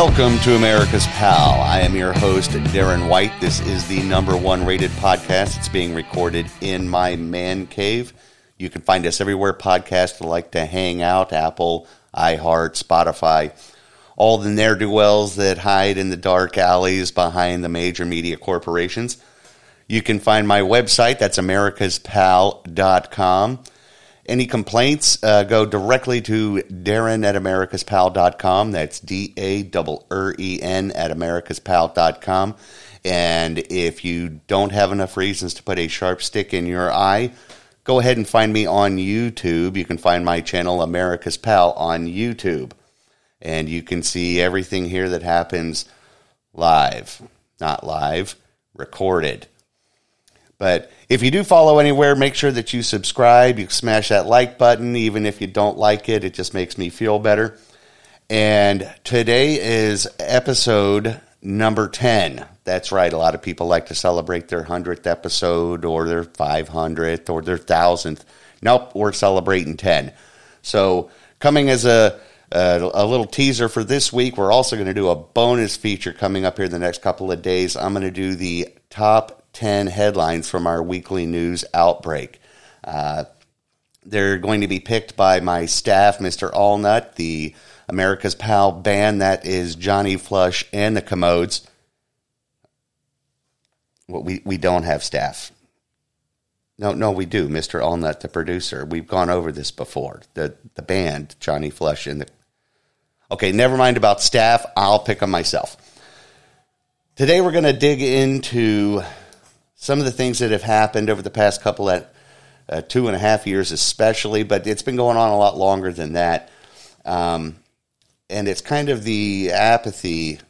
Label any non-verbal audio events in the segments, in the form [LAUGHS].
Welcome to America's Pal. I am your host, Darren White. This is the number one rated podcast. It's being recorded in my man cave. You can find us everywhere podcasts like to hang out Apple, iHeart, Spotify, all the ne'er do wells that hide in the dark alleys behind the major media corporations. You can find my website, that's americaspal.com. Any complaints, uh, go directly to Darren at americaspal.com. That's D A R R E N at americaspal.com. And if you don't have enough reasons to put a sharp stick in your eye, go ahead and find me on YouTube. You can find my channel, America's Pal, on YouTube. And you can see everything here that happens live, not live, recorded. But if you do follow anywhere, make sure that you subscribe. You smash that like button, even if you don't like it. It just makes me feel better. And today is episode number 10. That's right. A lot of people like to celebrate their 100th episode or their 500th or their 1000th. Nope, we're celebrating 10. So, coming as a, a, a little teaser for this week, we're also going to do a bonus feature coming up here in the next couple of days. I'm going to do the top 10 headlines from our weekly news outbreak. Uh, they're going to be picked by my staff, Mr. Allnut, the America's Pal band that is Johnny Flush and the Commodes. Well, we, we don't have staff. No, no, we do, Mr. Allnut, the producer. We've gone over this before. The the band, Johnny Flush and the Okay, never mind about staff. I'll pick them myself. Today we're going to dig into some of the things that have happened over the past couple of uh, two and a half years, especially, but it's been going on a lot longer than that. Um, and it's kind of the apathy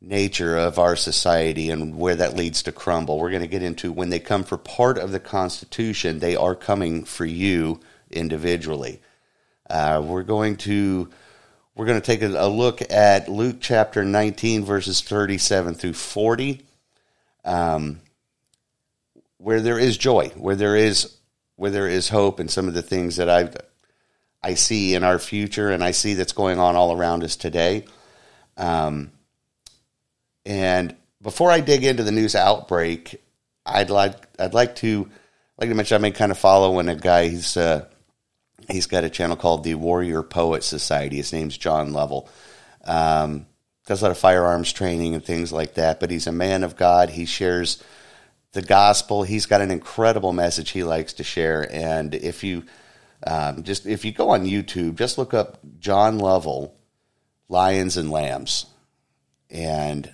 nature of our society and where that leads to crumble. We're going to get into when they come for part of the Constitution, they are coming for you individually. Uh, we're going to we're going to take a, look at Luke chapter 19 verses 37 through 40. Um, where there is joy, where there is where there is hope, and some of the things that I I see in our future, and I see that's going on all around us today. Um, and before I dig into the news outbreak, I'd like I'd like to like to mention I've been kind of follow following a guy. He's uh, he's got a channel called the Warrior Poet Society. His name's John Lovell. Um, does a lot of firearms training and things like that. But he's a man of God. He shares the gospel. He's got an incredible message he likes to share. And if you um, just if you go on YouTube, just look up John Lovell, Lions and Lambs, and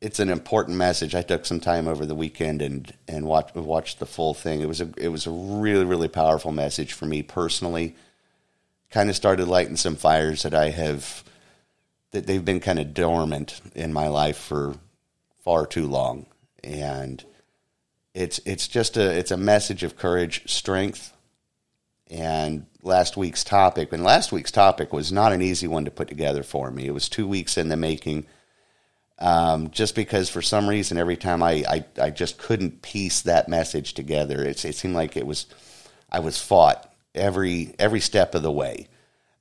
it's an important message. I took some time over the weekend and and watched watched the full thing. It was a it was a really really powerful message for me personally. Kind of started lighting some fires that I have that they've been kind of dormant in my life for far too long, and it's it's just a it's a message of courage, strength, and last week's topic. And last week's topic was not an easy one to put together for me. It was two weeks in the making. Um, just because for some reason every time I, I, I just couldn't piece that message together. It's, it seemed like it was I was fought every every step of the way,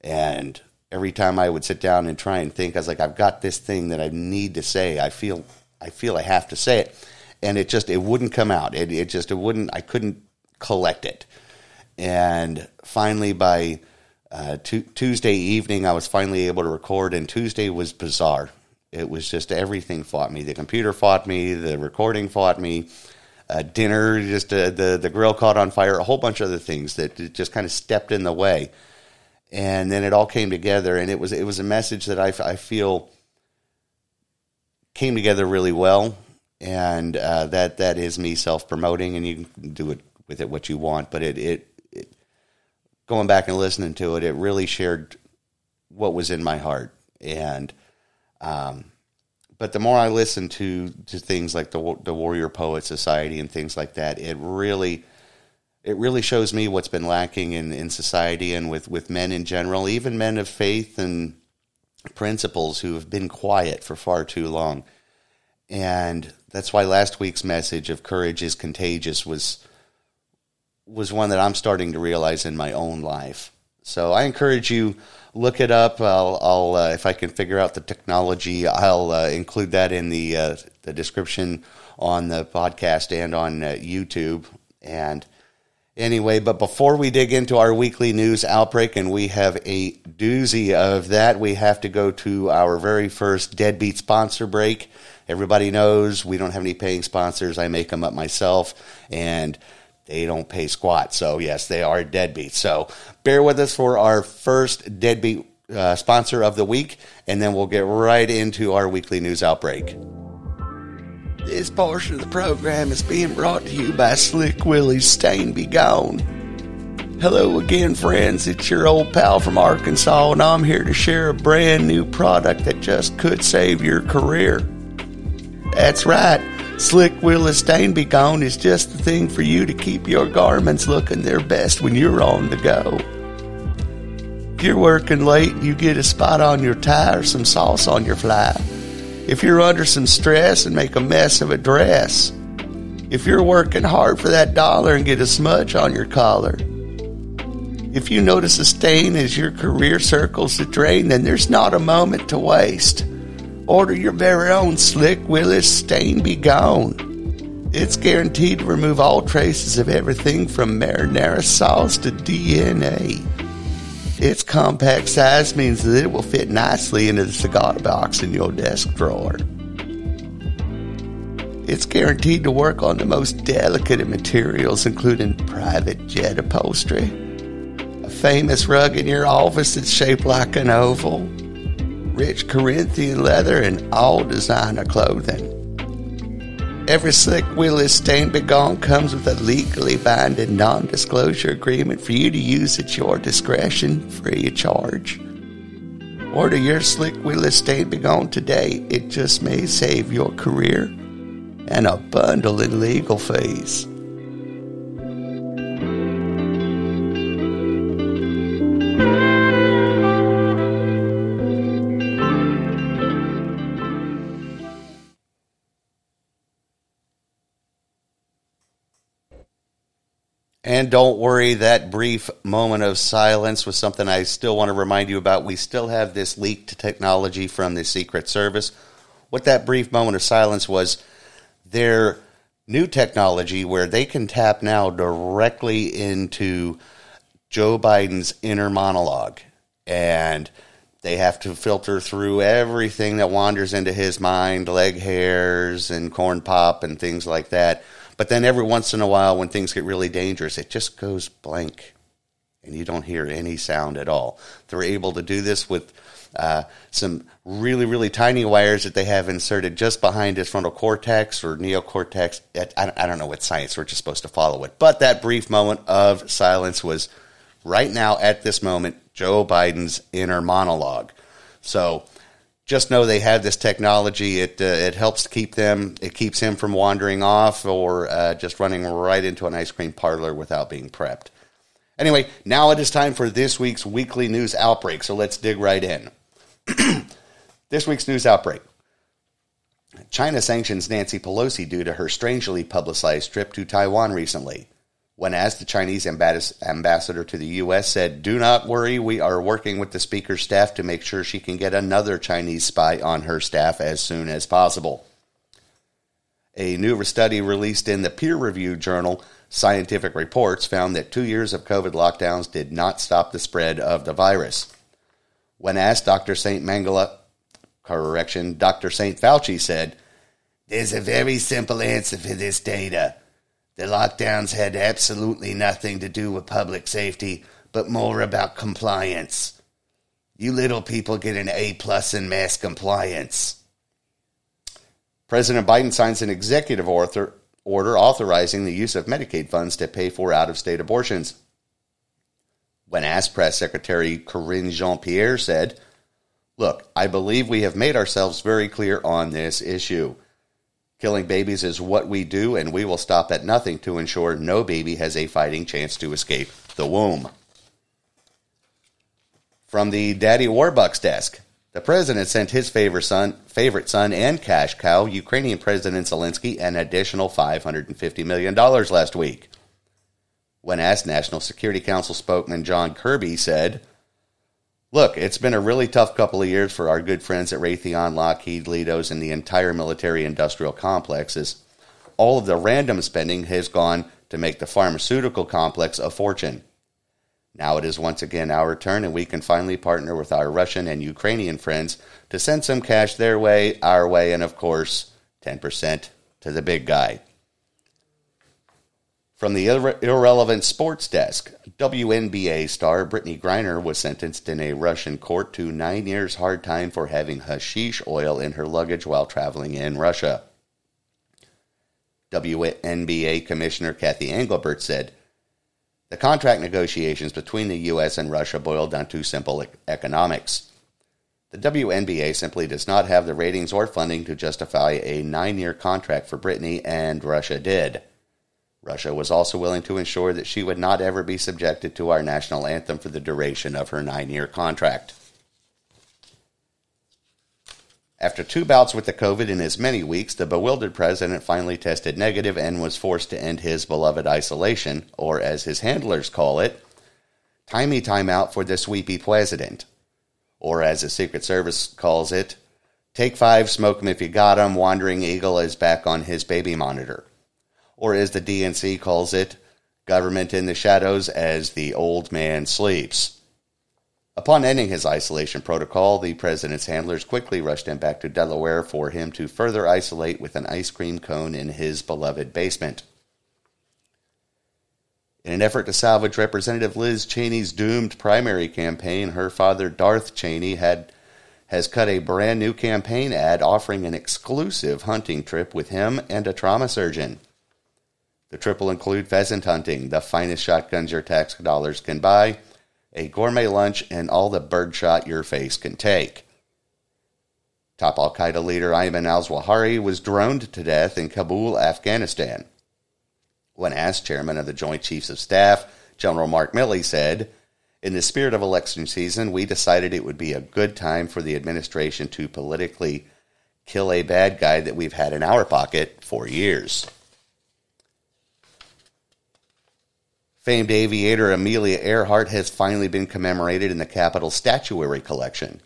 and every time I would sit down and try and think, I was like, I've got this thing that I need to say. I feel I feel I have to say it and it just it wouldn't come out. It it just it wouldn't. I couldn't collect it. And finally, by uh, t- Tuesday evening, I was finally able to record. And Tuesday was bizarre. It was just everything fought me. The computer fought me. The recording fought me. Uh, dinner, just uh, the the grill caught on fire. A whole bunch of other things that just kind of stepped in the way. And then it all came together, and it was it was a message that I, I feel came together really well and uh, that that is me self promoting, and you can do it with it what you want. But it, it, it going back and listening to it, it really shared what was in my heart, and um, but the more I listen to to things like the the Warrior Poet Society and things like that, it really it really shows me what's been lacking in, in society and with, with men in general, even men of faith and principles who have been quiet for far too long. And that's why last week's message of courage is contagious was was one that I'm starting to realize in my own life. So I encourage you look it up. I'll, I'll uh, if I can figure out the technology, I'll uh, include that in the uh, the description on the podcast and on uh, YouTube. And anyway, but before we dig into our weekly news outbreak, and we have a doozy of that, we have to go to our very first deadbeat sponsor break. Everybody knows we don't have any paying sponsors. I make them up myself, and they don't pay squat. So, yes, they are deadbeats. So, bear with us for our first deadbeat uh, sponsor of the week, and then we'll get right into our weekly news outbreak. This portion of the program is being brought to you by Slick Willie's Stain Be Gone. Hello again, friends. It's your old pal from Arkansas, and I'm here to share a brand new product that just could save your career. That's right. Slick Willie's Stain Be Gone is just the thing for you to keep your garments looking their best when you're on the go. If you're working late, and you get a spot on your tie or some sauce on your fly. If you're under some stress and make a mess of a dress. If you're working hard for that dollar and get a smudge on your collar. If you notice a stain as your career circles the drain, then there's not a moment to waste. Order your very own Slick Willie's Stain Be Gone. It's guaranteed to remove all traces of everything from marinara sauce to DNA. Its compact size means that it will fit nicely into the cigar box in your desk drawer. It's guaranteed to work on the most delicate of materials, including private jet upholstery, a famous rug in your office that's shaped like an oval, rich Corinthian leather, and all designer clothing. Every Slick Willie's Stain Begone comes with a legally binding non disclosure agreement for you to use at your discretion free of charge. Order your Slick Willie's Stain Begone today. It just may save your career and a bundle in legal fees. And don't worry, that brief moment of silence was something I still want to remind you about. We still have this leaked technology from the Secret Service. What that brief moment of silence was their new technology where they can tap now directly into Joe Biden's inner monologue. And they have to filter through everything that wanders into his mind, leg hairs and corn pop and things like that but then every once in a while, when things get really dangerous, it just goes blank and you don't hear any sound at all. They're able to do this with uh, some really, really tiny wires that they have inserted just behind his frontal cortex or neocortex. I, don't know what science we're just supposed to follow it. But that brief moment of silence was right now, at this moment, Joe Biden's inner monologue. So just know they have this technology. It uh, it helps keep them. It keeps him from wandering off or uh, just running right into an ice cream parlor without being prepped. Anyway, now it is time for this week's weekly news outbreak. So let's dig right in. [CLEARS THROAT] this week's news outbreak. China sanctions Nancy Pelosi due to her strangely publicized trip to Taiwan recently when asked, the Chinese ambassador to the U.S. said, Do not worry, we are working with the speaker's staff to make sure she can get another Chinese spy on her staff as soon as possible. A new study released in the peer reviewed journal Scientific Reports found that two years of COVID lockdowns did not stop the spread of the virus. When asked, Dr. St. Mengele, correction, Dr. St. Fauci said, There's a very simple answer for this data. The lockdowns had absolutely nothing to do with public safety, but more about compliance. You little people get an A plus in mass compliance. President Biden signs an executive order, order authorizing the use of Medicaid funds to pay for out of state abortions. When asked, Press Secretary Karine Jean-Pierre said, Look, I believe we have made ourselves very clear on this issue. Killing babies is what we do, and we will stop at nothing to ensure no baby has a fighting chance to escape the womb. From the Daddy Warbucks desk, the president sent his favorite son, favorite son and cash cow, Ukrainian President Zelensky, an additional $550 million last week. When asked, National Security Council spokesman John Kirby said, Look, it's been a really tough couple of years for our good friends at Raytheon, Lockheed, Leidos, and the entire military industrial complexes. All of the random spending has gone to make the pharmaceutical complex a fortune. Now it is once again our turn, and we can finally partner with our Russian and Ukrainian friends to send some cash their way, our way, and of course, 10% to the big guy. From the irre- irrelevant sports desk, WNBA star Brittney Griner was sentenced in a Russian court to nine years hard time for having hashish oil in her luggage while traveling in Russia. WNBA Commissioner Cathy Engelbert said, The contract negotiations between the U.S. and Russia boiled down to simple economics. The WNBA simply does not have the ratings or funding to justify a nine year contract for Brittney, and Russia did. Russia was also willing to ensure that she would not ever be subjected to our national anthem for the duration of her nine year contract. After two bouts with the COVID in as many weeks, the bewildered president finally tested negative and was forced to end his beloved isolation, or as his handlers call it, timey time out for the sweepy president. Or as the Secret Service calls it, take five, smoke 'em if you got 'em, Wandering Eagle is back on his baby monitor or as the DNC calls it, government in the shadows as the old man sleeps. Upon ending his isolation protocol, the president's handlers quickly rushed him back to Delaware for him to further isolate with an ice cream cone in his beloved basement. In an effort to salvage Representative Liz Cheney's doomed primary campaign, her father, Darth Cheney, had has cut a brand new campaign ad offering an exclusive hunting trip with him and a trauma surgeon. The trip will include pheasant hunting, the finest shotguns your tax dollars can buy, a gourmet lunch, and all the birdshot your face can take. Top Al Qaeda leader Ayman al Zawahiri was droned to death in Kabul, Afghanistan. When asked, Chairman of the Joint Chiefs of Staff, General Mark Milley, said, In the spirit of election season, we decided it would be a good time for the administration to politically kill a bad guy that we've had in our pocket for years. Famed aviator Amelia Earhart has finally been commemorated in the Capitol Statuary Collection.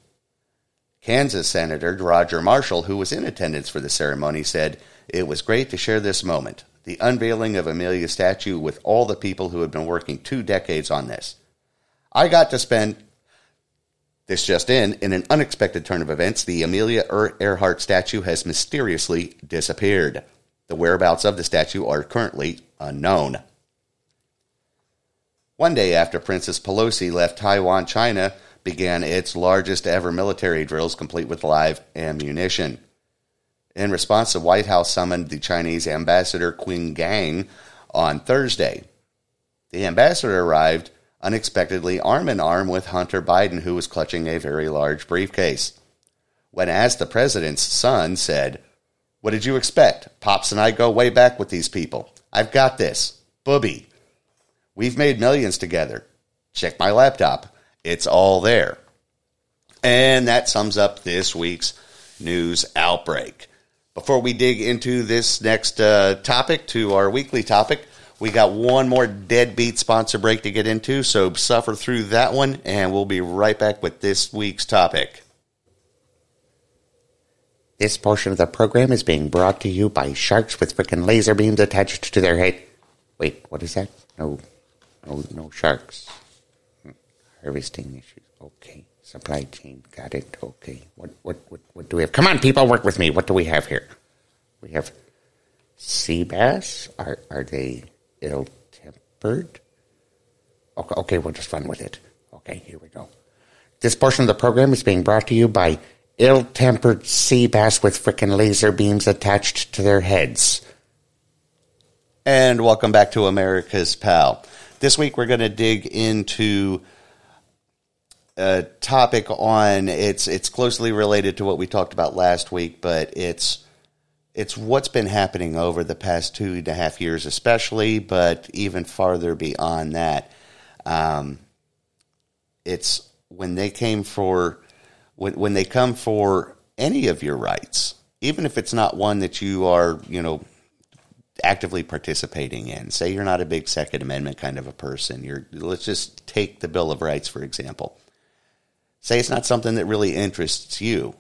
Kansas Senator Roger Marshall, who was in attendance for the ceremony, said, It was great to share this moment, the unveiling of Amelia's statue with all the people who had been working two decades on this. I got to spend this just in. In an unexpected turn of events, the Amelia Earhart statue has mysteriously disappeared. The whereabouts of the statue are currently unknown. One day after Princess Pelosi left Taiwan, China began its largest ever military drills, complete with live ammunition. In response, the White House summoned the Chinese ambassador Qin Gang on Thursday. The ambassador arrived unexpectedly arm in arm with Hunter Biden, who was clutching a very large briefcase. When asked, the president's son said, What did you expect? Pops and I go way back with these people. I've got this. Booby. We've made millions together. Check my laptop. It's all there. And that sums up this week's news outbreak. Before we dig into this next uh, topic, to our weekly topic, we got one more deadbeat sponsor break to get into, so suffer through that one, and we'll be right back with this week's topic. This portion of the program is being brought to you by sharks with freaking laser beams attached to their head. Wait, what is that? No, no, no sharks. Hmm. Harvesting issues. Okay. Supply chain. Got it. Okay. What, what, what, what do we have? Come on, people, work with me. What do we have here? We have sea bass. Are, are they ill tempered? Okay, okay, we'll just run with it. Okay, here we go. This portion of the program is being brought to you by ill tempered sea bass with frickin' laser beams attached to their heads. And welcome back to America's Pal. This week we're going to dig into a topic on it's it's closely related to what we talked about last week, but it's it's what's been happening over the past two and a half years, especially, but even farther beyond that. Um, it's when they came for when when they come for any of your rights, even if it's not one that you are, you know, actively participating in. Say you're not a big Second Amendment kind of a person. You're let's just take the Bill of Rights for example. Say it's not something that really interests you,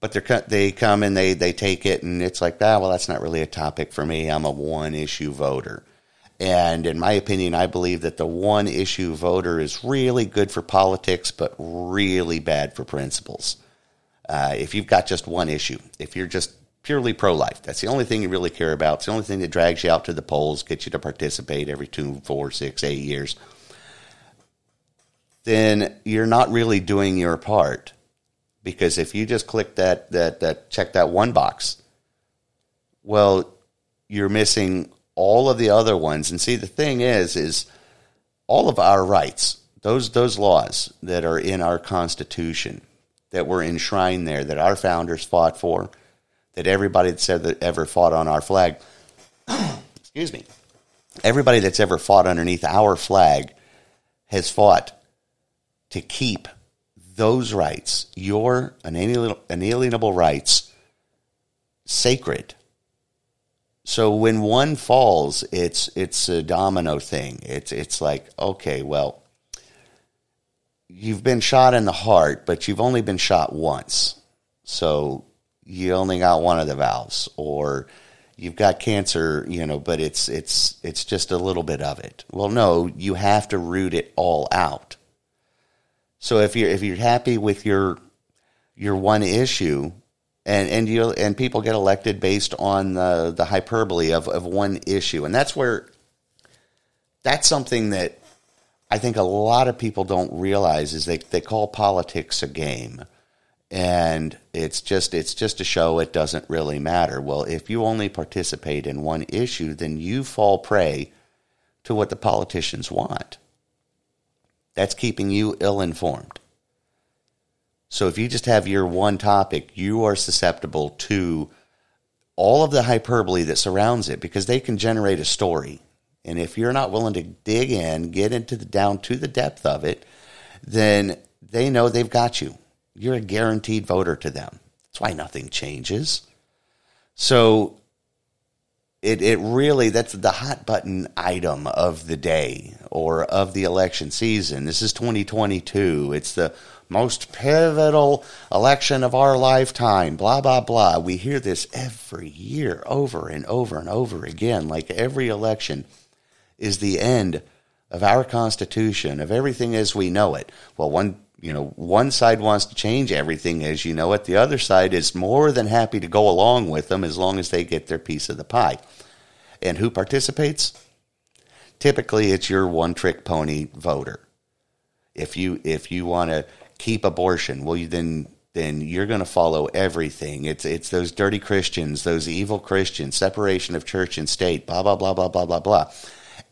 but they they come and they they take it and it's like, ah, well, that's not really a topic for me. I'm a one issue voter. And in my opinion, I believe that the one issue voter is really good for politics, but really bad for principles. Uh, if you've got just one issue, if you're just purely pro life, that's the only thing you really care about. It's the only thing that drags you out to the polls, gets you to participate every two, four, six, eight years. Then you're not really doing your part. Because if you just click that, that, that check that one box, well, you're missing all of the other ones. And see, the thing is, is all of our rights, those those laws that are in our Constitution, that were enshrined there, that our founders fought for, that everybody that said that ever fought on our flag, [CLEARS THROAT] excuse me, everybody that's ever fought underneath our flag has fought to keep those rights, your inalienable rights, sacred so when one falls, it's it's a domino thing. It's it's like okay, well, you've been shot in the heart, but you've only been shot once, so you only got one of the valves, or you've got cancer, you know, but it's it's it's just a little bit of it. Well, no, you have to root it all out. So if you're if you're happy with your your one issue, and and you and people get elected based on the the hyperbole of of one issue, and that's where that's something that I think a lot of people don't realize is they they call politics a game, and it's just it's just a show. It doesn't really matter. Well, if you only participate in one issue, then you fall prey to what the politicians want. That's keeping you ill informed. So if you just have your one topic, you are susceptible to all of the hyperbole that surrounds it because they can generate a story. And if you're not willing to dig in, get into the down to the depth of it, then they know they've got you. You're a guaranteed voter to them. That's why nothing changes. So it it really that's the hot button item of the day or of the election season. This is 2022. It's the most pivotal election of our lifetime, blah, blah, blah. We hear this every year over and over and over again. Like every election is the end of our Constitution, of everything as we know it. Well, one you know, one side wants to change everything as you know it. The other side is more than happy to go along with them as long as they get their piece of the pie. And who participates? Typically, it's your one trick pony voter. If you if you want to keep abortion. Well, you then then you're going to follow everything. It's it's those dirty Christians, those evil Christians, separation of church and state, blah blah blah blah blah blah blah.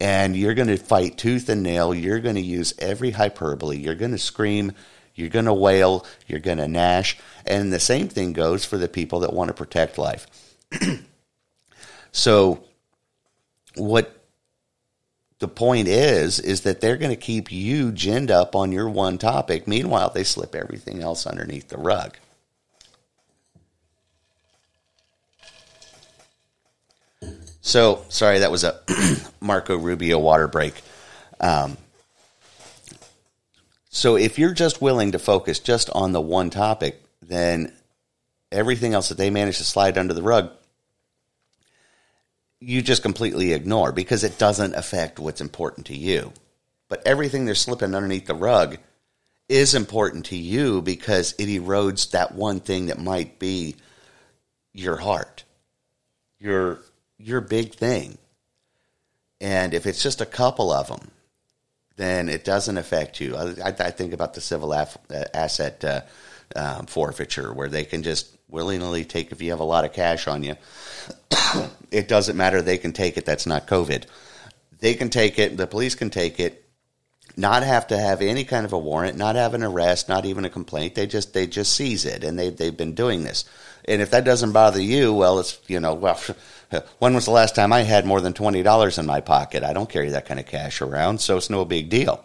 And you're going to fight tooth and nail. You're going to use every hyperbole. You're going to scream. You're going to wail. You're going to gnash. And the same thing goes for the people that want to protect life. [CLEARS THROAT] so, what the point is is that they're going to keep you ginned up on your one topic meanwhile they slip everything else underneath the rug so sorry that was a [CLEARS THROAT] marco rubio water break um, so if you're just willing to focus just on the one topic then everything else that they manage to slide under the rug you just completely ignore because it doesn't affect what's important to you. But everything they're slipping underneath the rug is important to you because it erodes that one thing that might be your heart, your your big thing. And if it's just a couple of them, then it doesn't affect you. I, I think about the civil af, uh, asset uh, um, forfeiture, where they can just willingly take if you have a lot of cash on you. [COUGHS] it doesn't matter. They can take it. That's not COVID. They can take it. The police can take it. Not have to have any kind of a warrant. Not have an arrest. Not even a complaint. They just they just seize it, and they they've been doing this. And if that doesn't bother you, well, it's you know well. [LAUGHS] When was the last time I had more than twenty dollars in my pocket? I don't carry that kind of cash around, so it's no big deal.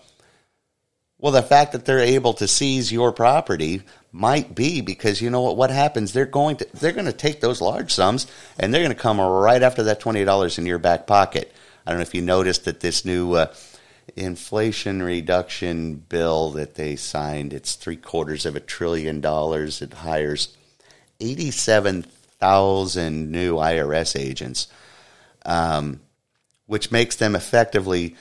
Well, the fact that they're able to seize your property might be because you know what what happens they're going to they're going to take those large sums and they're going to come right after that $20 in your back pocket. I don't know if you noticed that this new uh, inflation reduction bill that they signed. It's three quarters of a trillion dollars. It hires 87,000 new IRS agents, um, which makes them effectively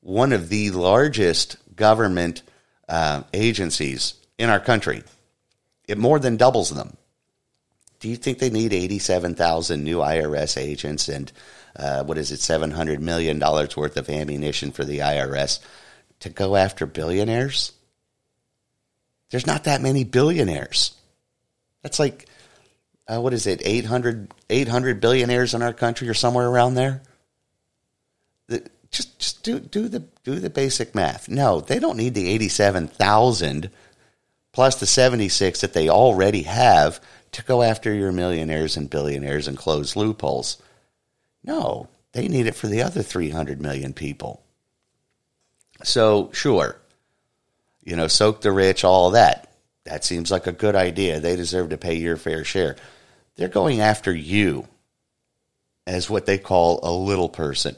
one of the largest government uh, agencies in our country. It more than doubles them. Do you think they need 87,000 new IRS agents and uh, what is it, $700 million worth of ammunition for the IRS to go after billionaires? There's not that many billionaires. That's like, uh, what is it, 800, 800 billionaires in our country or somewhere around there? The, just just do, do, the, do the basic math. No, they don't need the 87,000 plus the 76 that they already have to go after your millionaires and billionaires and close loopholes. No, they need it for the other 300 million people. So, sure, you know, soak the rich, all that. That seems like a good idea. They deserve to pay your fair share. They're going after you as what they call a little person.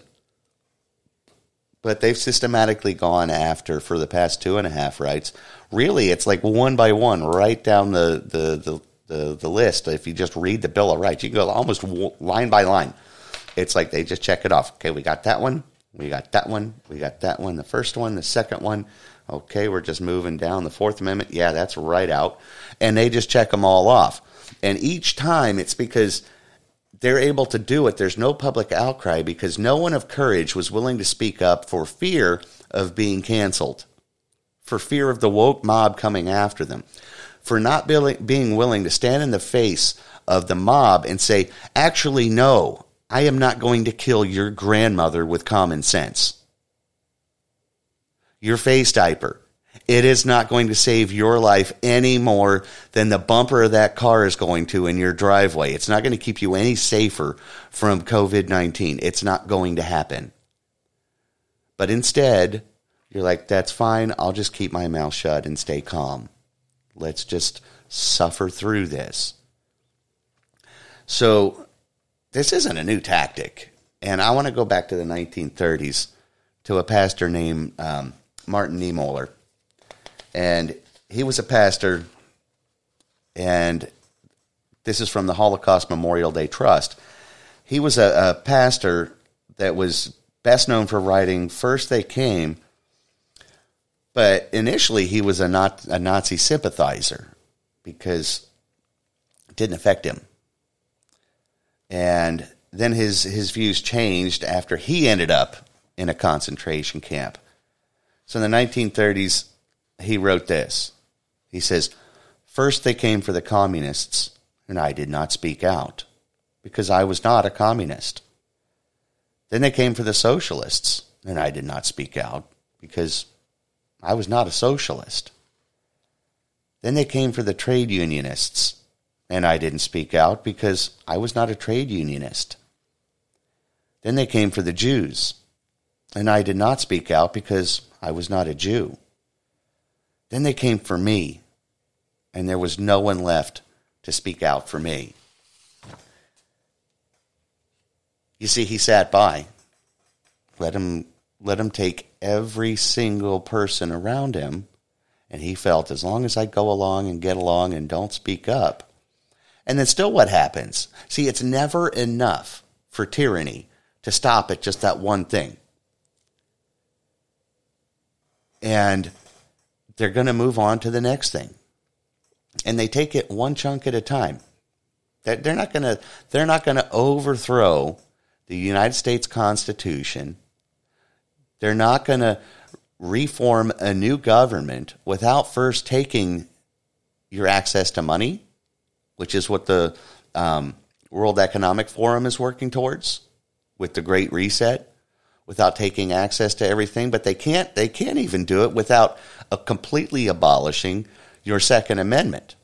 But they've systematically gone after for the past two and a half rights. Really, it's like one by one, right down the, the, the, the, the list. If you just read the Bill of Rights, you go almost line by line it's like they just check it off. Okay, we got that one. We got that one. We got that one. The first one, the second one. Okay, we're just moving down. The Fourth Amendment. Yeah, that's right out. And they just check them all off. And each time it's because they're able to do it. There's no public outcry because no one of courage was willing to speak up for fear of being canceled, for fear of the woke mob coming after them, for not being willing to stand in the face of the mob and say, actually, no, I am not going to kill your grandmother with common sense. Your face diaper. It is not going to save your life any more than the bumper of that car is going to in your driveway. It's not going to keep you any safer from COVID 19. It's not going to happen. But instead, you're like, that's fine. I'll just keep my mouth shut and stay calm. Let's just suffer through this. So this isn't a new tactic. And I want to go back to the 1930s to a pastor named um, Martin Niemöller. And he was a pastor, and this is from the Holocaust Memorial Day Trust. He was a, a pastor that was best known for writing First They Came, but initially he was a, not, a Nazi sympathizer because it didn't affect him and then his his views changed after he ended up in a concentration camp. So in the 1930s, he wrote this. He says, First they came for the communists, and I did not speak out, because I was not a communist. Then they came for the socialists, and I did not speak out, because I was not a socialist. Then they came for the trade unionists, and I didn't speak out because I was not a trade unionist. Then they came for the Jews, and I did not speak out because I was not a Jew. Then they came for me, and there was no one left to speak out for me. You see, he sat by. Let him let him take every single person around him, and he felt as long as I go along and get along and don't speak up, and then still what happens? See, it's never enough for tyranny to stop at just that one thing. And they're going to move on to the next thing. And they take it one chunk at a time. That they're not going to they're not going to overthrow the United States Constitution. They're not going to reform a new government without first taking your access to money, which is what the um, World Economic Forum is working towards with the Great Reset, without taking access to everything. But they can't. They can't even do it without a completely abolishing your Second Amendment,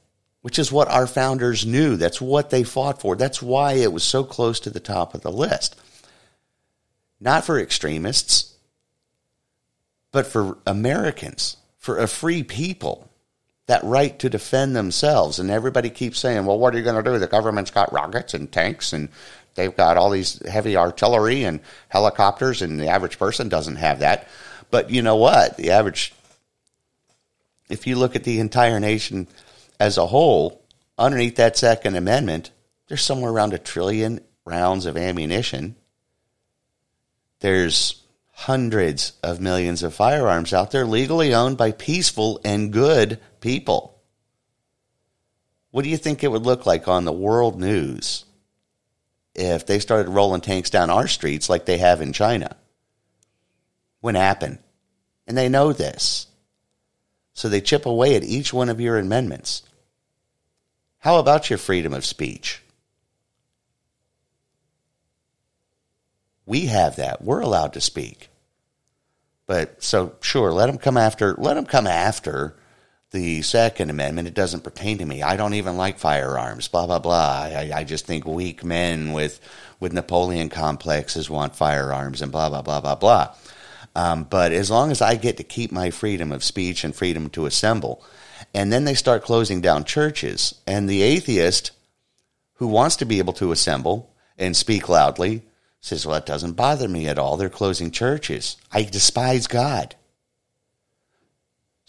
which is what our founders knew. That's what they fought for. That's why it was so close to the top of the list. Not for extremists, but for Americans, for a free people that right to defend themselves. And everybody keeps saying, well, what are you going to do? The government's got rockets and tanks and they've got all these heavy artillery and helicopters, and the average person doesn't have that. But you know what? The average, if you look at the entire nation as a whole, underneath that Second Amendment, there's somewhere around a trillion rounds of ammunition. There's hundreds of millions of firearms out there legally owned by peaceful and good people. What do you think it would look like on the world news if they started rolling tanks down our streets like they have in China? Wouldn't happen. And they know this. So they chip away at each one of your amendments. How about your freedom of speech? We have that. We're allowed to speak. But so sure, let them come after. Let them come after the Second Amendment. It doesn't pertain to me. I don't even like firearms. Blah blah blah. I, I just think weak men with with Napoleon complexes want firearms and blah blah blah blah blah. Um, but as long as I get to keep my freedom of speech and freedom to assemble, and then they start closing down churches, and the atheist who wants to be able to assemble and speak loudly says, Well, it doesn't bother me at all. They're closing churches. I despise God.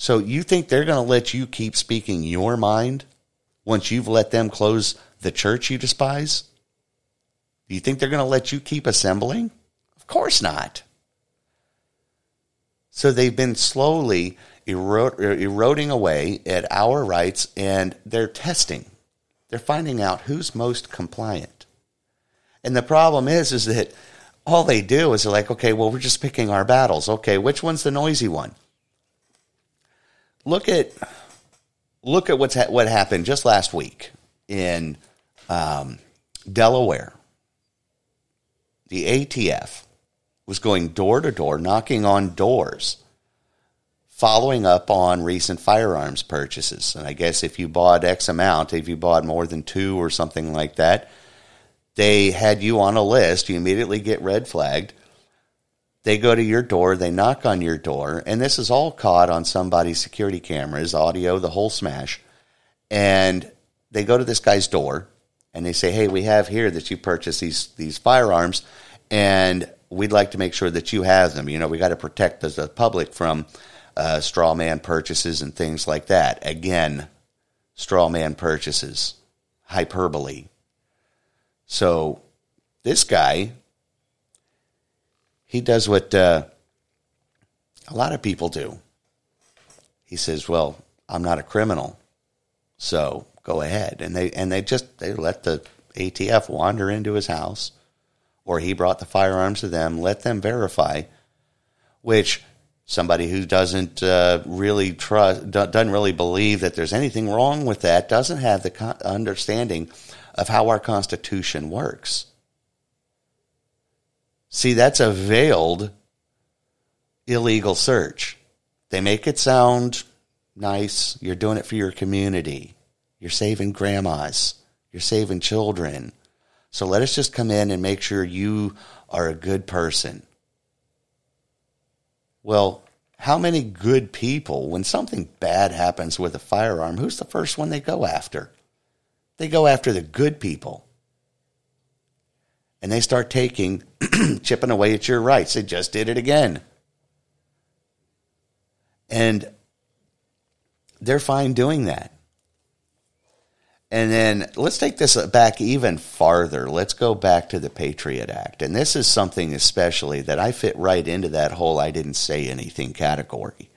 So you think they're going to let you keep speaking your mind once you've let them close the church you despise? Do you think they're going to let you keep assembling? Of course not. So they've been slowly eroding away at our rights and they're testing. They're finding out who's most compliant. And the problem is, is that all they do is they're like, okay, well, we're just picking our battles. Okay, which one's the noisy one? Look at look at what's ha- what happened just last week in um, Delaware. The ATF was going door to door, knocking on doors, following up on recent firearms purchases. And I guess if you bought X amount, if you bought more than two or something like that, they had you on a list. You immediately get red flagged. They go to your door, they knock on your door, and this is all caught on somebody's security cameras, audio, the whole smash. And they go to this guy's door and they say, Hey, we have here that you purchased these these firearms and we'd like to make sure that you have them. You know, we got to protect the, the public from uh, straw man purchases and things like that. Again, straw man purchases, hyperbole. So this guy, he does what uh, a lot of people do. He says, "Well, I'm not a criminal, so go ahead." And they and they just they let the ATF wander into his house, or he brought the firearms to them. Let them verify, which somebody who doesn't uh, really trust doesn't really believe that there's anything wrong with that doesn't have the understanding of how our Constitution works. See, that's a veiled illegal search. They make it sound nice. You're doing it for your community. You're saving grandmas. You're saving children. So let us just come in and make sure you are a good person. Well, how many good people, when something bad happens with a firearm, who's the first one they go after? They go after the good people. And they start taking, [CLEARS THROAT] chipping away at your rights. They just did it again. And they're fine doing that. And then let's take this back even farther. Let's go back to the Patriot Act. And this is something especially that I fit right into that whole I didn't say anything category.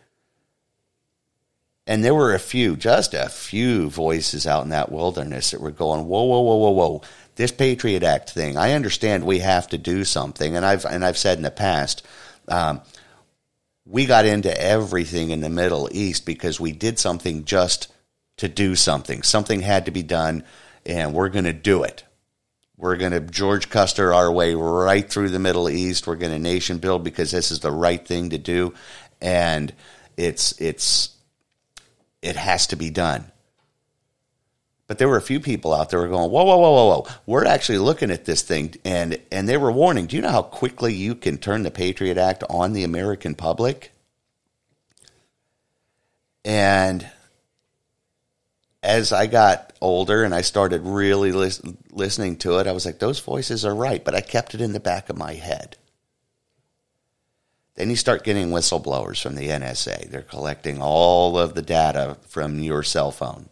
And there were a few, just a few voices out in that wilderness that were going, whoa, whoa, whoa, whoa, whoa. This Patriot Act thing, I understand we have to do something. And I've, and I've said in the past, um, we got into everything in the Middle East because we did something just to do something. Something had to be done, and we're going to do it. We're going to George Custer our way right through the Middle East. We're going to nation build because this is the right thing to do, and it's it's it has to be done. But there were a few people out there were going, whoa, whoa, whoa, whoa, whoa. We're actually looking at this thing, and and they were warning. Do you know how quickly you can turn the Patriot Act on the American public? And as I got older and I started really lis- listening to it, I was like, those voices are right, but I kept it in the back of my head. Then you start getting whistleblowers from the NSA. They're collecting all of the data from your cell phone.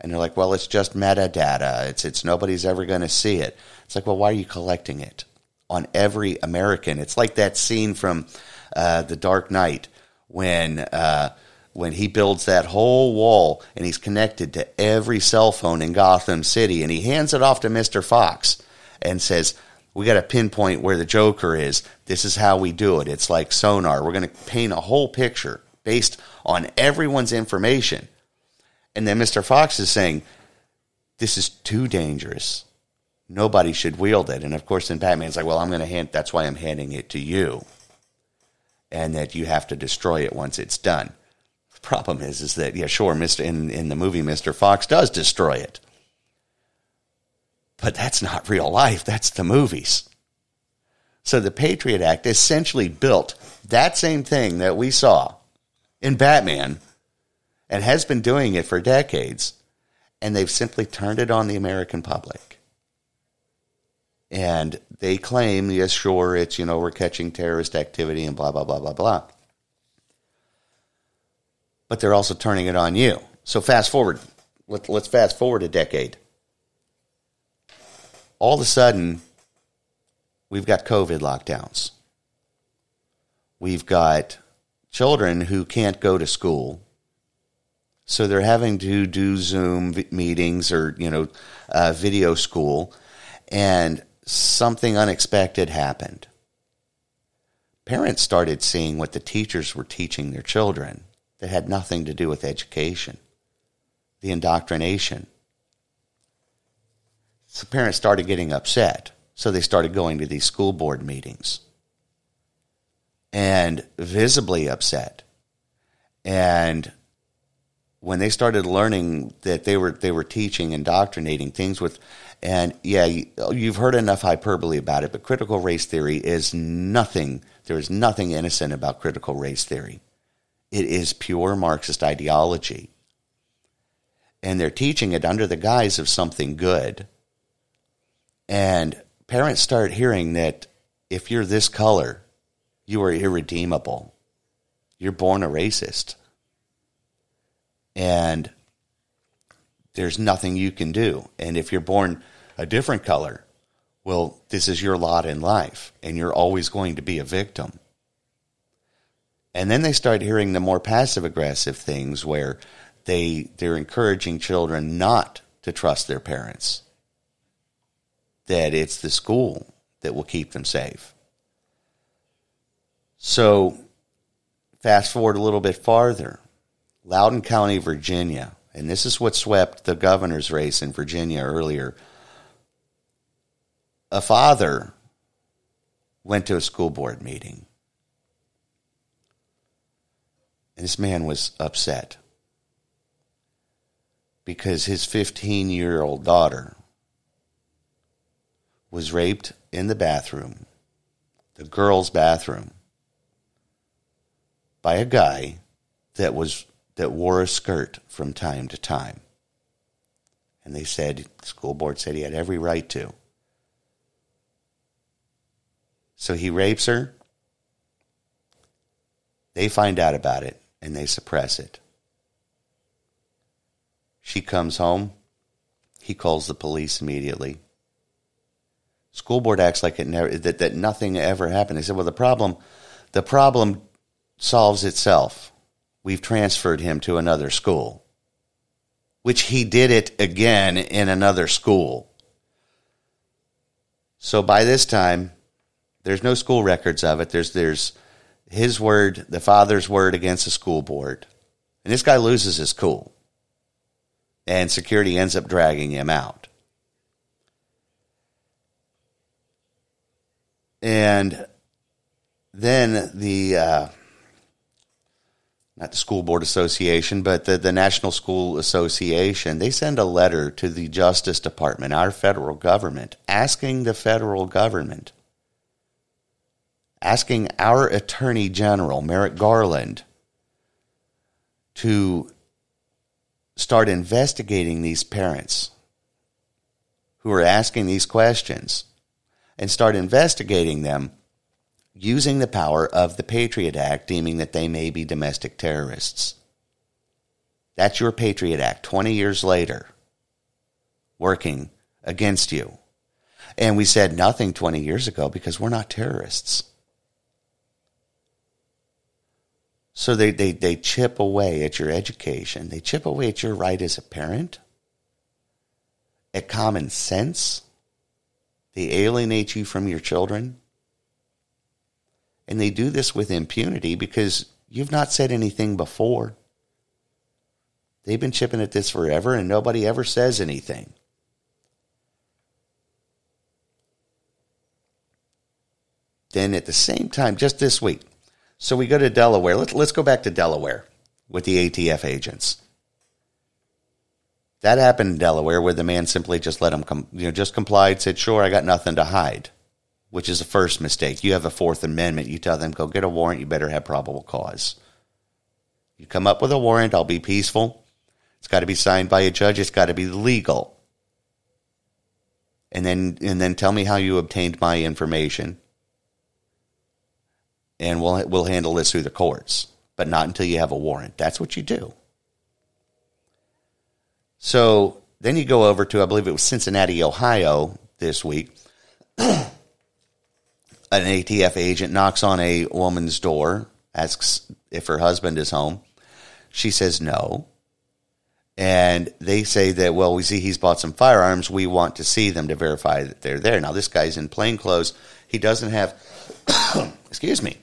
And they're like, well, it's just metadata. It's, it's nobody's ever going to see it. It's like, well, why are you collecting it on every American? It's like that scene from uh, The Dark Knight when uh, when he builds that whole wall and he's connected to every cell phone in Gotham City and he hands it off to Mr. Fox and says, we got to pinpoint where the Joker is. This is how we do it. It's like sonar. We're going to paint a whole picture based on everyone's information. And then Mr. Fox is saying, this is too dangerous. Nobody should wield it. And of course, then Batman's like, well, I'm going to hand, that's why I'm handing it to you. And that you have to destroy it once it's done. The problem is, is that, yeah, sure, Mr. In, in the movie, Mr. Fox does destroy it. But that's not real life. That's the movies. So the Patriot Act essentially built that same thing that we saw in Batman and has been doing it for decades. And they've simply turned it on the American public. And they claim, yes, sure, it's, you know, we're catching terrorist activity and blah, blah, blah, blah, blah. But they're also turning it on you. So fast forward. Let, let's fast forward a decade. All of a sudden, we've got COVID lockdowns. We've got children who can't go to school so they're having to do Zoom meetings or, you know, uh, video school, and something unexpected happened. Parents started seeing what the teachers were teaching their children that had nothing to do with education, the indoctrination. So parents started getting upset. So they started going to these school board meetings and visibly upset. And when they started learning that they were they were teaching indoctrinating things with and yeah you've heard enough hyperbole about it but critical race theory is nothing there is nothing innocent about critical race theory. It is pure marxist ideology. And they're teaching it under the guise of something good. And parents start hearing that if you're this color you are irredeemable. You're born a racist and there's nothing you can do. And if you're born a different color, well, this is your lot in life, and you're always going to be a victim. And then they start hearing the more passive aggressive things where they they're encouraging children not to trust their parents. That it's the school that will keep them safe. So fast forward a little bit farther. Loudoun County, Virginia, and this is what swept the governor's race in Virginia earlier. A father went to a school board meeting. And this man was upset because his 15 year old daughter was raped in the bathroom, the girl's bathroom, by a guy that was that wore a skirt from time to time. And they said, the school board said he had every right to. So he rapes her. They find out about it and they suppress it. She comes home. He calls the police immediately. School board acts like it never that, that nothing ever happened. They said, well, the problem, the problem solves itself we've transferred him to another school, which he did it again in another school. So by this time, there's no school records of it. There's there's his word, the father's word against the school board. And this guy loses his cool. And security ends up dragging him out. And then the uh, not the School Board Association, but the, the National School Association, they send a letter to the Justice Department, our federal government, asking the federal government, asking our Attorney General, Merrick Garland, to start investigating these parents who are asking these questions and start investigating them using the power of the Patriot Act, deeming that they may be domestic terrorists. That's your Patriot Act 20 years later, working against you. And we said nothing 20 years ago because we're not terrorists. So they, they, they chip away at your education. They chip away at your right as a parent, at common sense. They alienate you from your children. And they do this with impunity because you've not said anything before. They've been chipping at this forever and nobody ever says anything. Then at the same time, just this week, so we go to Delaware. Let's, let's go back to Delaware with the ATF agents. That happened in Delaware where the man simply just let him come, you know, just complied, said, sure, I got nothing to hide, which is the first mistake. You have a Fourth Amendment. You tell them, go get a warrant. You better have probable cause. You come up with a warrant. I'll be peaceful. It's got to be signed by a judge. It's got to be legal. And then, and then tell me how you obtained my information and we'll we'll handle this through the courts, but not until you have a warrant. That's what you do. So then you go over to I believe it was Cincinnati, Ohio this week. [CLEARS THROAT] An ATF agent knocks on a woman's door, asks if her husband is home. She says no. And they say that, well, we see he's bought some firearms. We want to see them to verify that they're there. Now, this guy's in plain clothes. He doesn't have, [COUGHS] excuse me,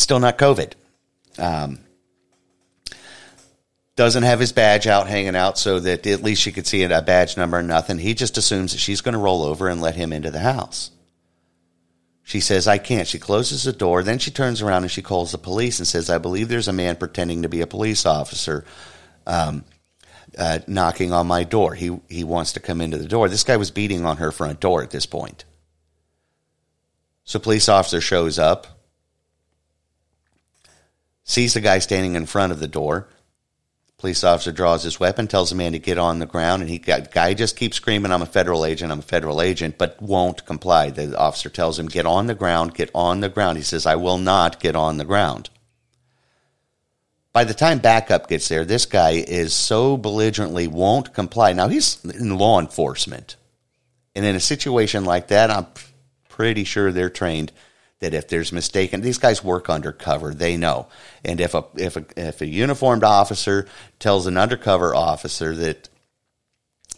Still not COVID. Um, doesn't have his badge out hanging out so that at least she could see a badge number and nothing. He just assumes that she's going to roll over and let him into the house. She says, I can't. She closes the door. Then she turns around and she calls the police and says, I believe there's a man pretending to be a police officer um, uh, knocking on my door. He, he wants to come into the door. This guy was beating on her front door at this point. So police officer shows up sees the guy standing in front of the door. Police officer draws his weapon, tells the man to get on the ground, and he got, guy just keeps screaming, "I'm a federal agent! I'm a federal agent!" but won't comply. The officer tells him, "Get on the ground! Get on the ground!" He says, "I will not get on the ground." By the time backup gets there, this guy is so belligerently won't comply. Now he's in law enforcement, and in a situation like that, I'm pretty sure they're trained that if there's mistaken, these guys work undercover. They know. And if a if a if a uniformed officer tells an undercover officer that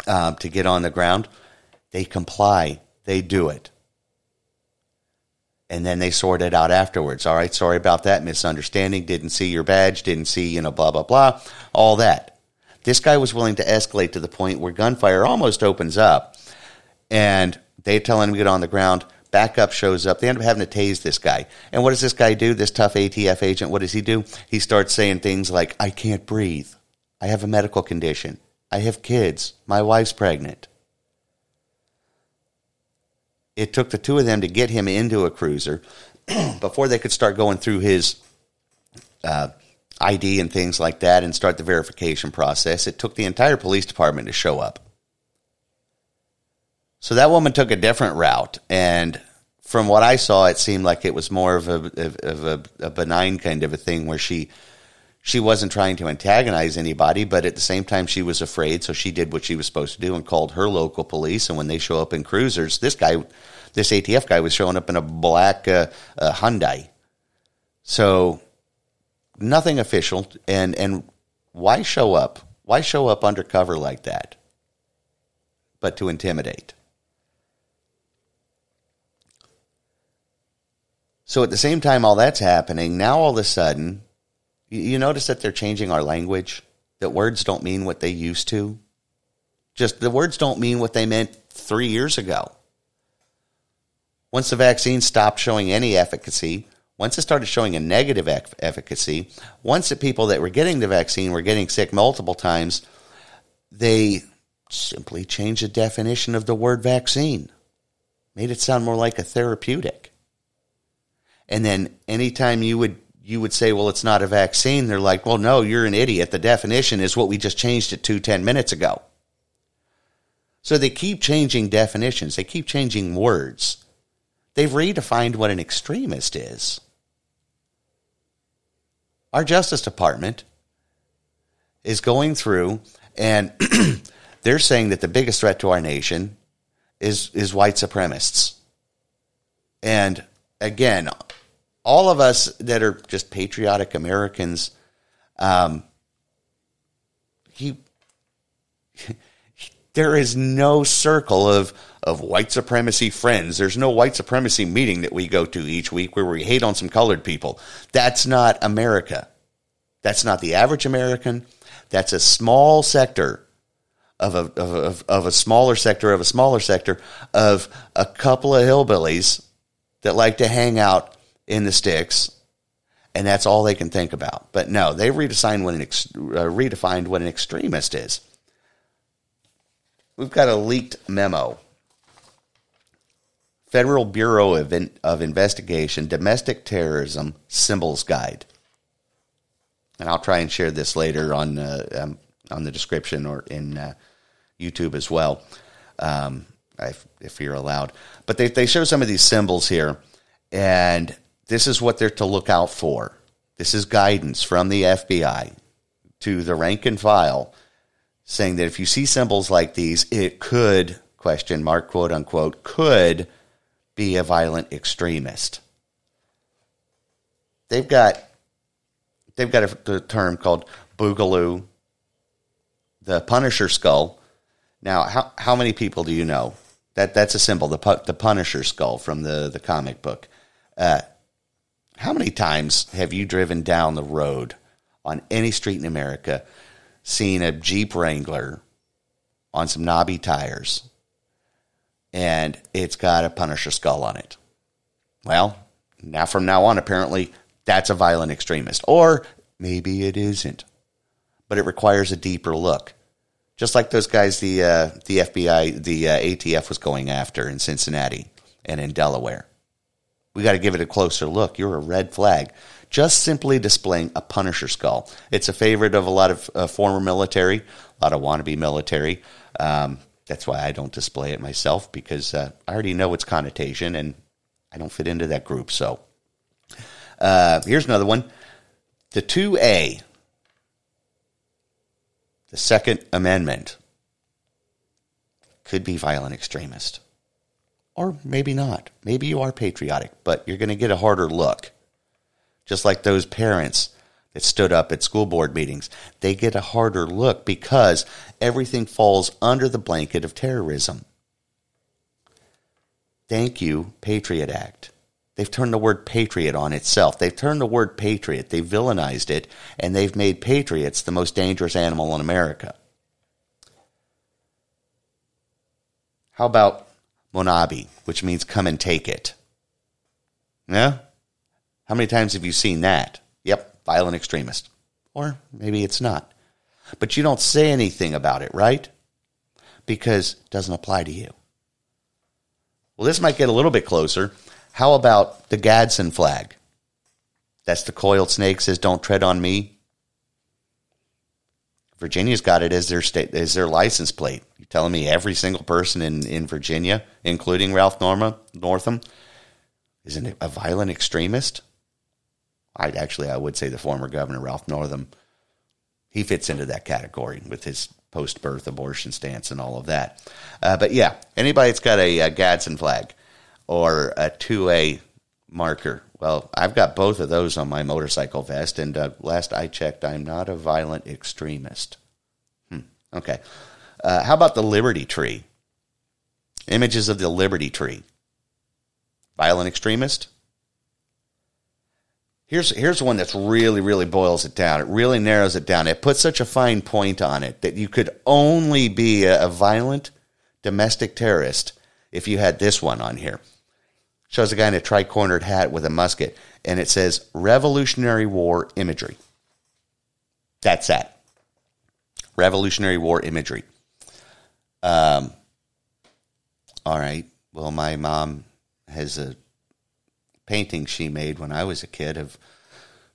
um, to get on the ground, they comply. They do it. And then they sort it out afterwards. All right, sorry about that misunderstanding. Didn't see your badge. Didn't see you know blah blah blah. All that. This guy was willing to escalate to the point where gunfire almost opens up, and they tell him to get on the ground Backup shows up. They end up having to tase this guy. And what does this guy do? This tough ATF agent, what does he do? He starts saying things like, I can't breathe. I have a medical condition. I have kids. My wife's pregnant. It took the two of them to get him into a cruiser [CLEARS THROAT] before they could start going through his uh, ID and things like that and start the verification process. It took the entire police department to show up. So that woman took a different route, and from what I saw, it seemed like it was more of a of a, a benign kind of a thing where she she wasn't trying to antagonize anybody, but at the same time she was afraid, so she did what she was supposed to do and called her local police. And when they show up in cruisers, this guy, this ATF guy, was showing up in a black uh, uh, Hyundai. So nothing official, and and why show up? Why show up undercover like that? But to intimidate. So at the same time, all that's happening, now all of a sudden, you notice that they're changing our language, that words don't mean what they used to. Just the words don't mean what they meant three years ago. Once the vaccine stopped showing any efficacy, once it started showing a negative efficacy, once the people that were getting the vaccine were getting sick multiple times, they simply changed the definition of the word vaccine, made it sound more like a therapeutic. And then anytime you would you would say, well, it's not a vaccine, they're like, well, no, you're an idiot. The definition is what we just changed it to 10 minutes ago. So they keep changing definitions, they keep changing words they've redefined what an extremist is. Our Justice Department is going through and [CLEARS THROAT] they're saying that the biggest threat to our nation is is white supremacists. And again, all of us that are just patriotic Americans, um, he, [LAUGHS] there is no circle of of white supremacy friends. There's no white supremacy meeting that we go to each week where we hate on some colored people. That's not America. That's not the average American. That's a small sector of a, of, of a smaller sector of a smaller sector of a couple of hillbillies that like to hang out in the sticks, and that's all they can think about. But no, they redefined what an ex, uh, redefined what an extremist is. We've got a leaked memo. Federal Bureau of, In- of Investigation Domestic Terrorism Symbols Guide. And I'll try and share this later on uh, um, on the description or in uh, YouTube as well, um, if, if, you're allowed. But they, they show some of these symbols here, and this is what they're to look out for. This is guidance from the FBI to the rank and file saying that if you see symbols like these, it could, question mark, quote unquote, could be a violent extremist. They've got they've got a, a term called boogaloo, the Punisher skull, now, how how many people do you know that that's a symbol, the the Punisher skull from the the comic book? Uh, how many times have you driven down the road on any street in America, seen a Jeep Wrangler on some knobby tires, and it's got a Punisher skull on it? Well, now from now on, apparently that's a violent extremist, or maybe it isn't, but it requires a deeper look just like those guys the uh, the FBI the uh, ATF was going after in Cincinnati and in Delaware. We got to give it a closer look. You're a red flag. Just simply displaying a Punisher skull. It's a favorite of a lot of uh, former military, a lot of wannabe military. Um, that's why I don't display it myself because uh, I already know its connotation and I don't fit into that group. So uh, here's another one. The 2A the Second Amendment could be violent extremist. Or maybe not. Maybe you are patriotic, but you're going to get a harder look. Just like those parents that stood up at school board meetings, they get a harder look because everything falls under the blanket of terrorism. Thank you, Patriot Act. They've turned the word patriot on itself. They've turned the word patriot, they've villainized it, and they've made patriots the most dangerous animal in America. How about Molon labe, which means come and take it? Yeah? How many times have you seen that? Yep, violent extremist. Or maybe it's not. But you don't say anything about it, right? Because it doesn't apply to you. Well, this might get a little bit closer how about the Gadsden flag? That's the coiled snake says, "Don't tread on me." Virginia's got it as their state as their license plate. You're telling me every single person in, in Virginia, including Ralph Norma Northam, is not a violent extremist? I actually I would say the former governor Ralph Northam, he fits into that category with his post birth abortion stance and all of that. Uh, but yeah, anybody that's got a, a Gadsden flag, or a 2A marker. Well, I've got both of those on my motorcycle vest, and uh, last I checked, I'm not a violent extremist. Hmm. Okay. Uh, how about the Liberty Tree? Images of the Liberty Tree. Violent extremist? Here's, here's one that's really, really boils it down. It really narrows it down. It puts such a fine point on it that you could only be a, a violent domestic terrorist if you had this one on here shows a guy in a tri-cornered hat with a musket, and it says Revolutionary War imagery. That's that. Revolutionary War imagery. Um, all right. Well, my mom has a painting she made when I was a kid of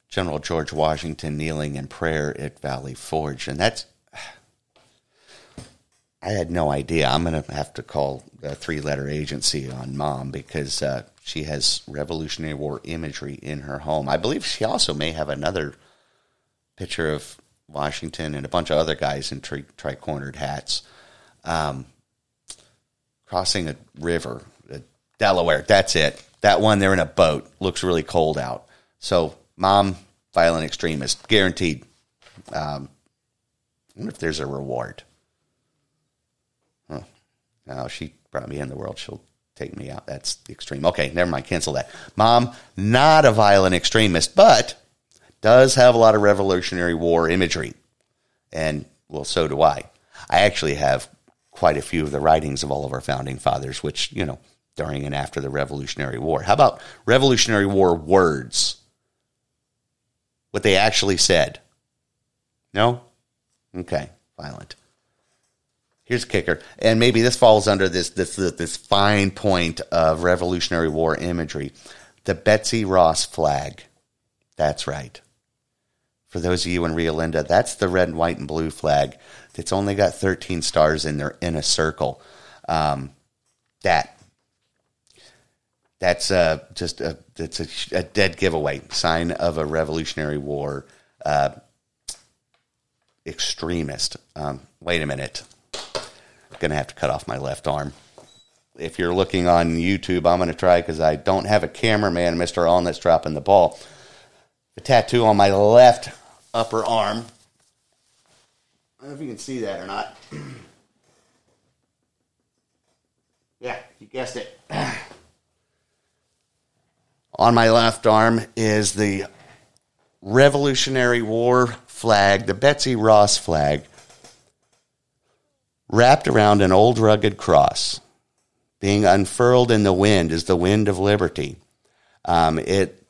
General George Washington kneeling in prayer at Valley Forge, and that's I had no idea. I'm going to have to call a three letter agency on mom because uh, She has Revolutionary War imagery in her home. I believe she also may have another picture of Washington and a bunch of other guys in tri- tri-cornered hats um, crossing a river, uh, Delaware. That's it. That one, they're in a boat. Looks really cold out. So, mom, violent extremist, guaranteed. Um, I wonder if there's a reward. Huh. No, she brought me in the world. She'll take me out. That's the extreme. Okay, never mind. Cancel that. Mom, not a violent extremist, but does have a lot of Revolutionary War imagery. And, well, so do I. I actually have quite a few of the writings of all of our founding fathers, which, you know, during and after the Revolutionary War. How about Revolutionary War words? What they actually said? No? Okay, violent. Here's a kicker, and maybe this falls under this this this fine point of Revolutionary War imagery, the Betsy Ross flag. That's right. For those of you in Rio Linda, that's the red, and white, and blue flag. It's only got 13 stars in there in a circle. Um, that that's uh, just a it's a, a, dead giveaway sign of a Revolutionary War uh, extremist. Um, wait a minute, I'm gonna have to cut off my left arm. If you're looking on YouTube, I'm gonna try because I don't have a cameraman, Mister On, that's dropping the ball. The tattoo on my left upper arm. I don't know if you can see that or not. [CLEARS THROAT] yeah, you guessed it. [CLEARS THROAT] on my left arm is the Revolutionary War flag, the Betsy Ross flag, wrapped around an old rugged cross. Being unfurled in the wind is the wind of liberty. Um, it,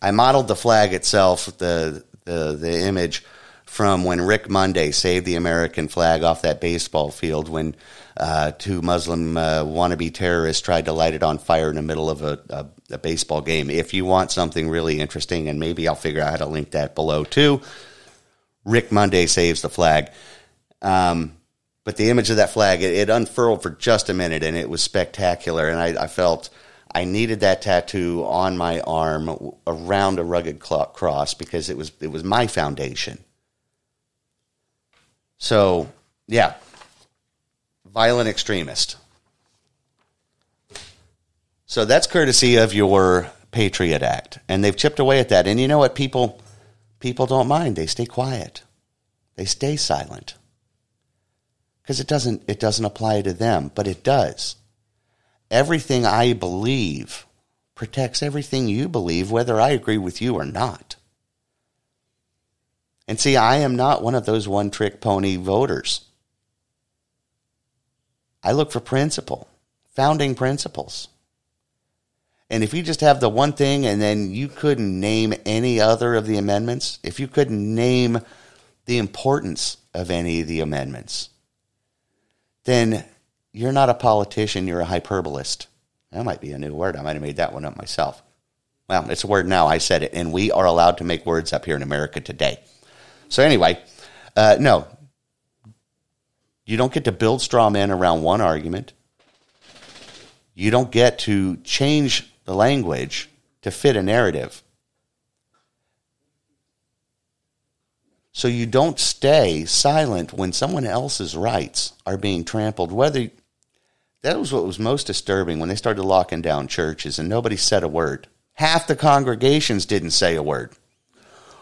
I modeled the flag itself, the, the, the image, from when Rick Monday saved the American flag off that baseball field when uh, two Muslim uh, wannabe terrorists tried to light it on fire in the middle of a, a, a, baseball game. If you want something really interesting, and maybe I'll figure out how to link that below too, Rick Monday saves the flag. Um, but the image of that flag, it, it, unfurled for just a minute, and it was spectacular. And I, I, felt I needed that tattoo on my arm around a rugged cross because it was it was my foundation. So yeah, violent extremist. So that's courtesy of your Patriot Act, and they've chipped away at that. And you know what? People people don't mind. They stay quiet. They stay silent because it doesn't it doesn't apply to them, but it does. Everything I believe protects everything you believe, whether I agree with you or not. And see, I am not one of those one trick pony voters. I look for principle, founding principles. And if you just have the one thing and then you couldn't name any other of the amendments, if you couldn't name the importance of any of the amendments, then you're not a politician, you're a hyperbolist. That might be a new word. I might have made that one up myself. Well, it's a word now. I said it. And we are allowed to make words up here in America today. So, anyway, uh, no. You don't get to build straw men around one argument. You don't get to change the language to fit a narrative. So you don't stay silent when someone else's rights are being trampled. Whether that was what was most disturbing when they started locking down churches and nobody said a word. Half the congregations didn't say a word.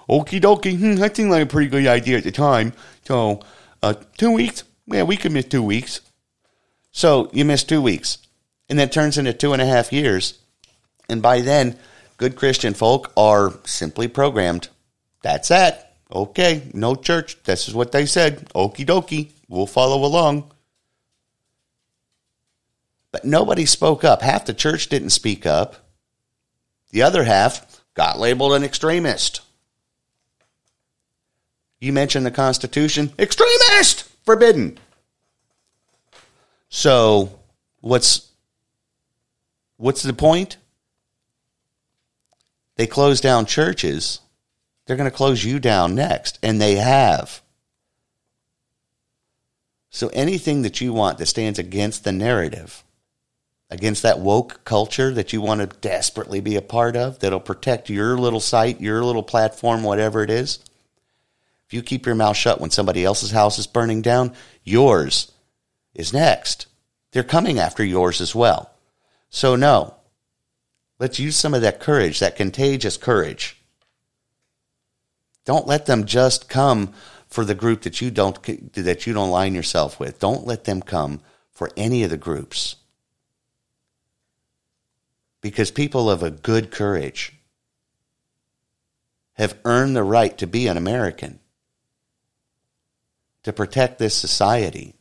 Okie dokie, hmm, that seemed like a pretty good idea at the time. So, uh, two weeks? Yeah, we could miss two weeks. So you miss two weeks. And that turns into two and a half years. And by then, good Christian folk are simply programmed. That's it. Okay, no church. This is what they said. Okie dokie. We'll follow along. But nobody spoke up. Half the church didn't speak up. The other half got labeled an extremist. You mentioned the Constitution, extremist, forbidden. So, what's what's the point? They close down churches. They're going to close you down next, and they have. So anything that you want that stands against the narrative, against that woke culture that you want to desperately be a part of that'll protect your little site, your little platform, whatever it is. If you keep your mouth shut when somebody else's house is burning down, yours is next. They're coming after yours as well. So, no, let's use some of that courage, that contagious courage. Don't let them just come for the group that you don't that you don't line yourself with. Don't let them come for any of the groups. Because people of a good courage have earned the right to be an American, to protect this society.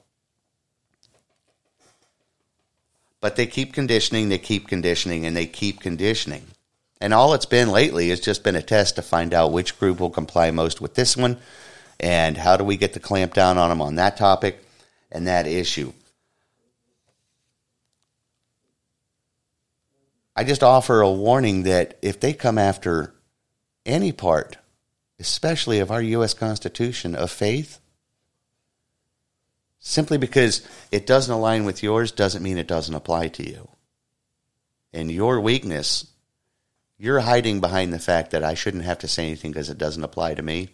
But they keep conditioning, they keep conditioning, and they keep conditioning. And all it's been lately has just been a test to find out which group will comply most with this one and how do we get to clamp down on them on that topic and that issue. I just offer a warning that if they come after any part, especially of our U.S. Constitution, of faith, simply because it doesn't align with yours doesn't mean it doesn't apply to you. And your weakness, you're hiding behind the fact that I shouldn't have to say anything because it doesn't apply to me,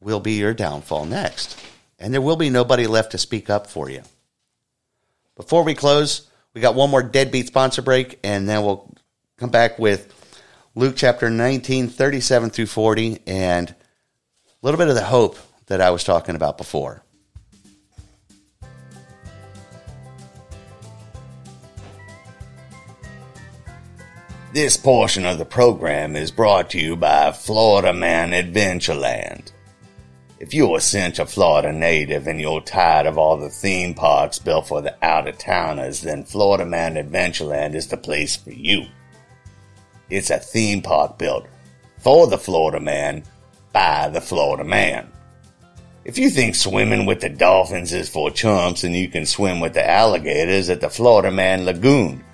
will be your downfall next. And there will be nobody left to speak up for you. Before we close, we got one more deadbeat sponsor break, and then we'll come back with Luke chapter 19, 37 through 40, and a little bit of the hope that I was talking about before. This portion of the program is brought to you by Florida Man Adventureland. If you're a Central Florida native and you're tired of all the theme parks built for the out of towners, then Florida Man Adventureland is the place for you. It's a theme park built for the Florida man by the Florida man. If you think swimming with the dolphins is for chumps and you can swim with the alligators at the Florida Man Lagoon,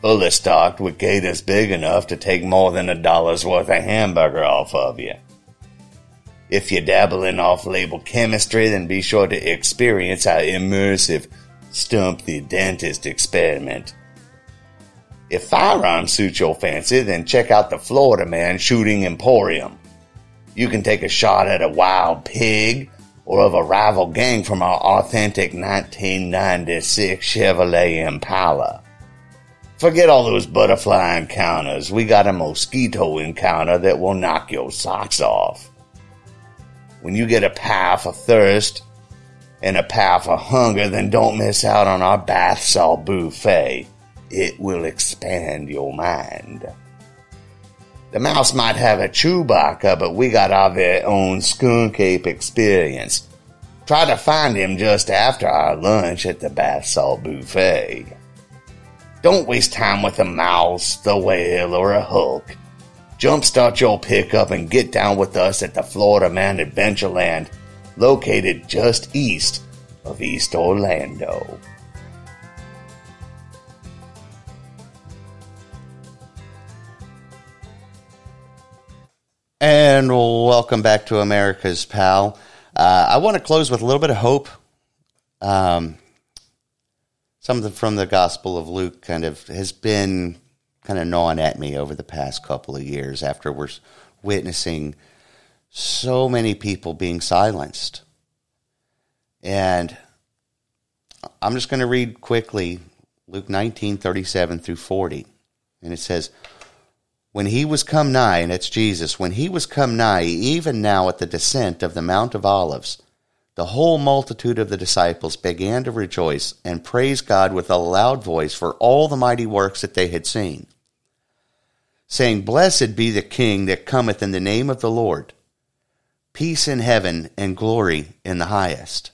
fully stocked with gators big enough to take more than a dollar's worth of hamburger off of you. If you dabble in off label chemistry, then be sure to experience our immersive Stump the Dentist experiment. If firearms suit your fancy, then check out the Florida Man Shooting Emporium. You can take a shot at a wild pig or of a rival gang from our authentic 1996 Chevrolet Impala. Forget all those butterfly encounters. We got a mosquito encounter that will knock your socks off when you get a path of thirst and a path of hunger, then don't miss out on our bath salt buffet. It will expand your mind. The mouse might have a Chewbacca, but we got our very own skunk ape experience. Try to find him just after our lunch at the bath salt buffet. Don't waste time with a mouse, the whale, or a Hulk. Jumpstart your pickup and get down with us at the Florida Man Adventureland, located just east of East Orlando. And welcome back to America's Pal. Uh, I want to close with a little bit of hope. Um, something from the Gospel of Luke kind of has been kind of gnawing at me over the past couple of years after we're witnessing so many people being silenced. And I'm just going to read quickly Luke 19, 37 through 40. And it says, When he was come nigh, and it's Jesus, when he was come nigh, even now at the descent of the Mount of Olives, the whole multitude of the disciples began to rejoice and praise God with a loud voice for all the mighty works that they had seen saying, Blessed be the King that cometh in the name of the Lord, peace in heaven and glory in the highest.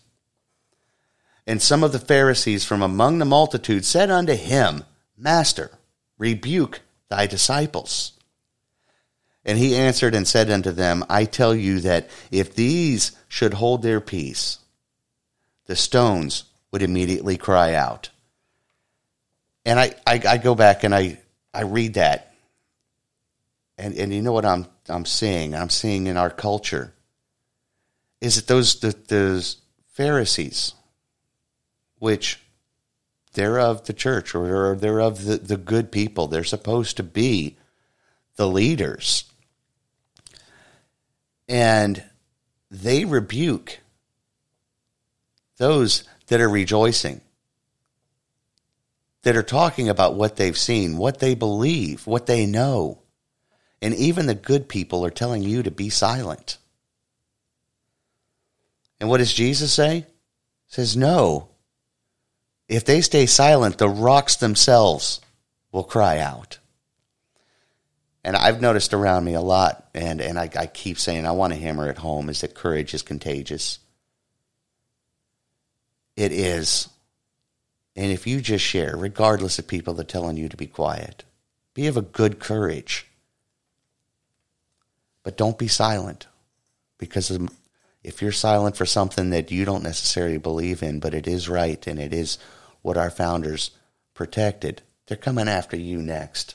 And some of the Pharisees from among the multitude said unto him, Master, rebuke thy disciples. And he answered and said unto them, I tell you that if these should hold their peace, the stones would immediately cry out. And I, I, I go back and I, I read that and and you know what I'm I'm seeing I'm seeing in our culture is that those the, those Pharisees, which they're of the church or they're of the, the good people. They're supposed to be the leaders. And they rebuke those that are rejoicing, that are talking about what they've seen, what they believe, what they know. And even the good people are telling you to be silent. And what does Jesus say? He says, No. If they stay silent, the rocks themselves will cry out. And I've noticed around me a lot, and, and I, I keep saying I want to hammer it home, is that courage is contagious. It is. And if you just share, regardless of people that are telling you to be quiet, be of a good courage. But don't be silent. Because um, if you're silent for something that you don't necessarily believe in, but it is right and it is what our founders protected, they're coming after you next.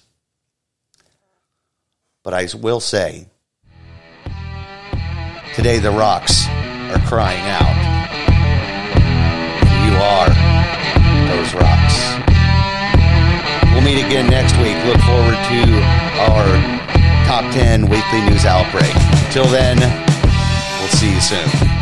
But I will say, today the rocks are crying out. You are those rocks. We'll meet again next week. Look forward to our top 10 weekly news outbreak. Till then, we'll see you soon.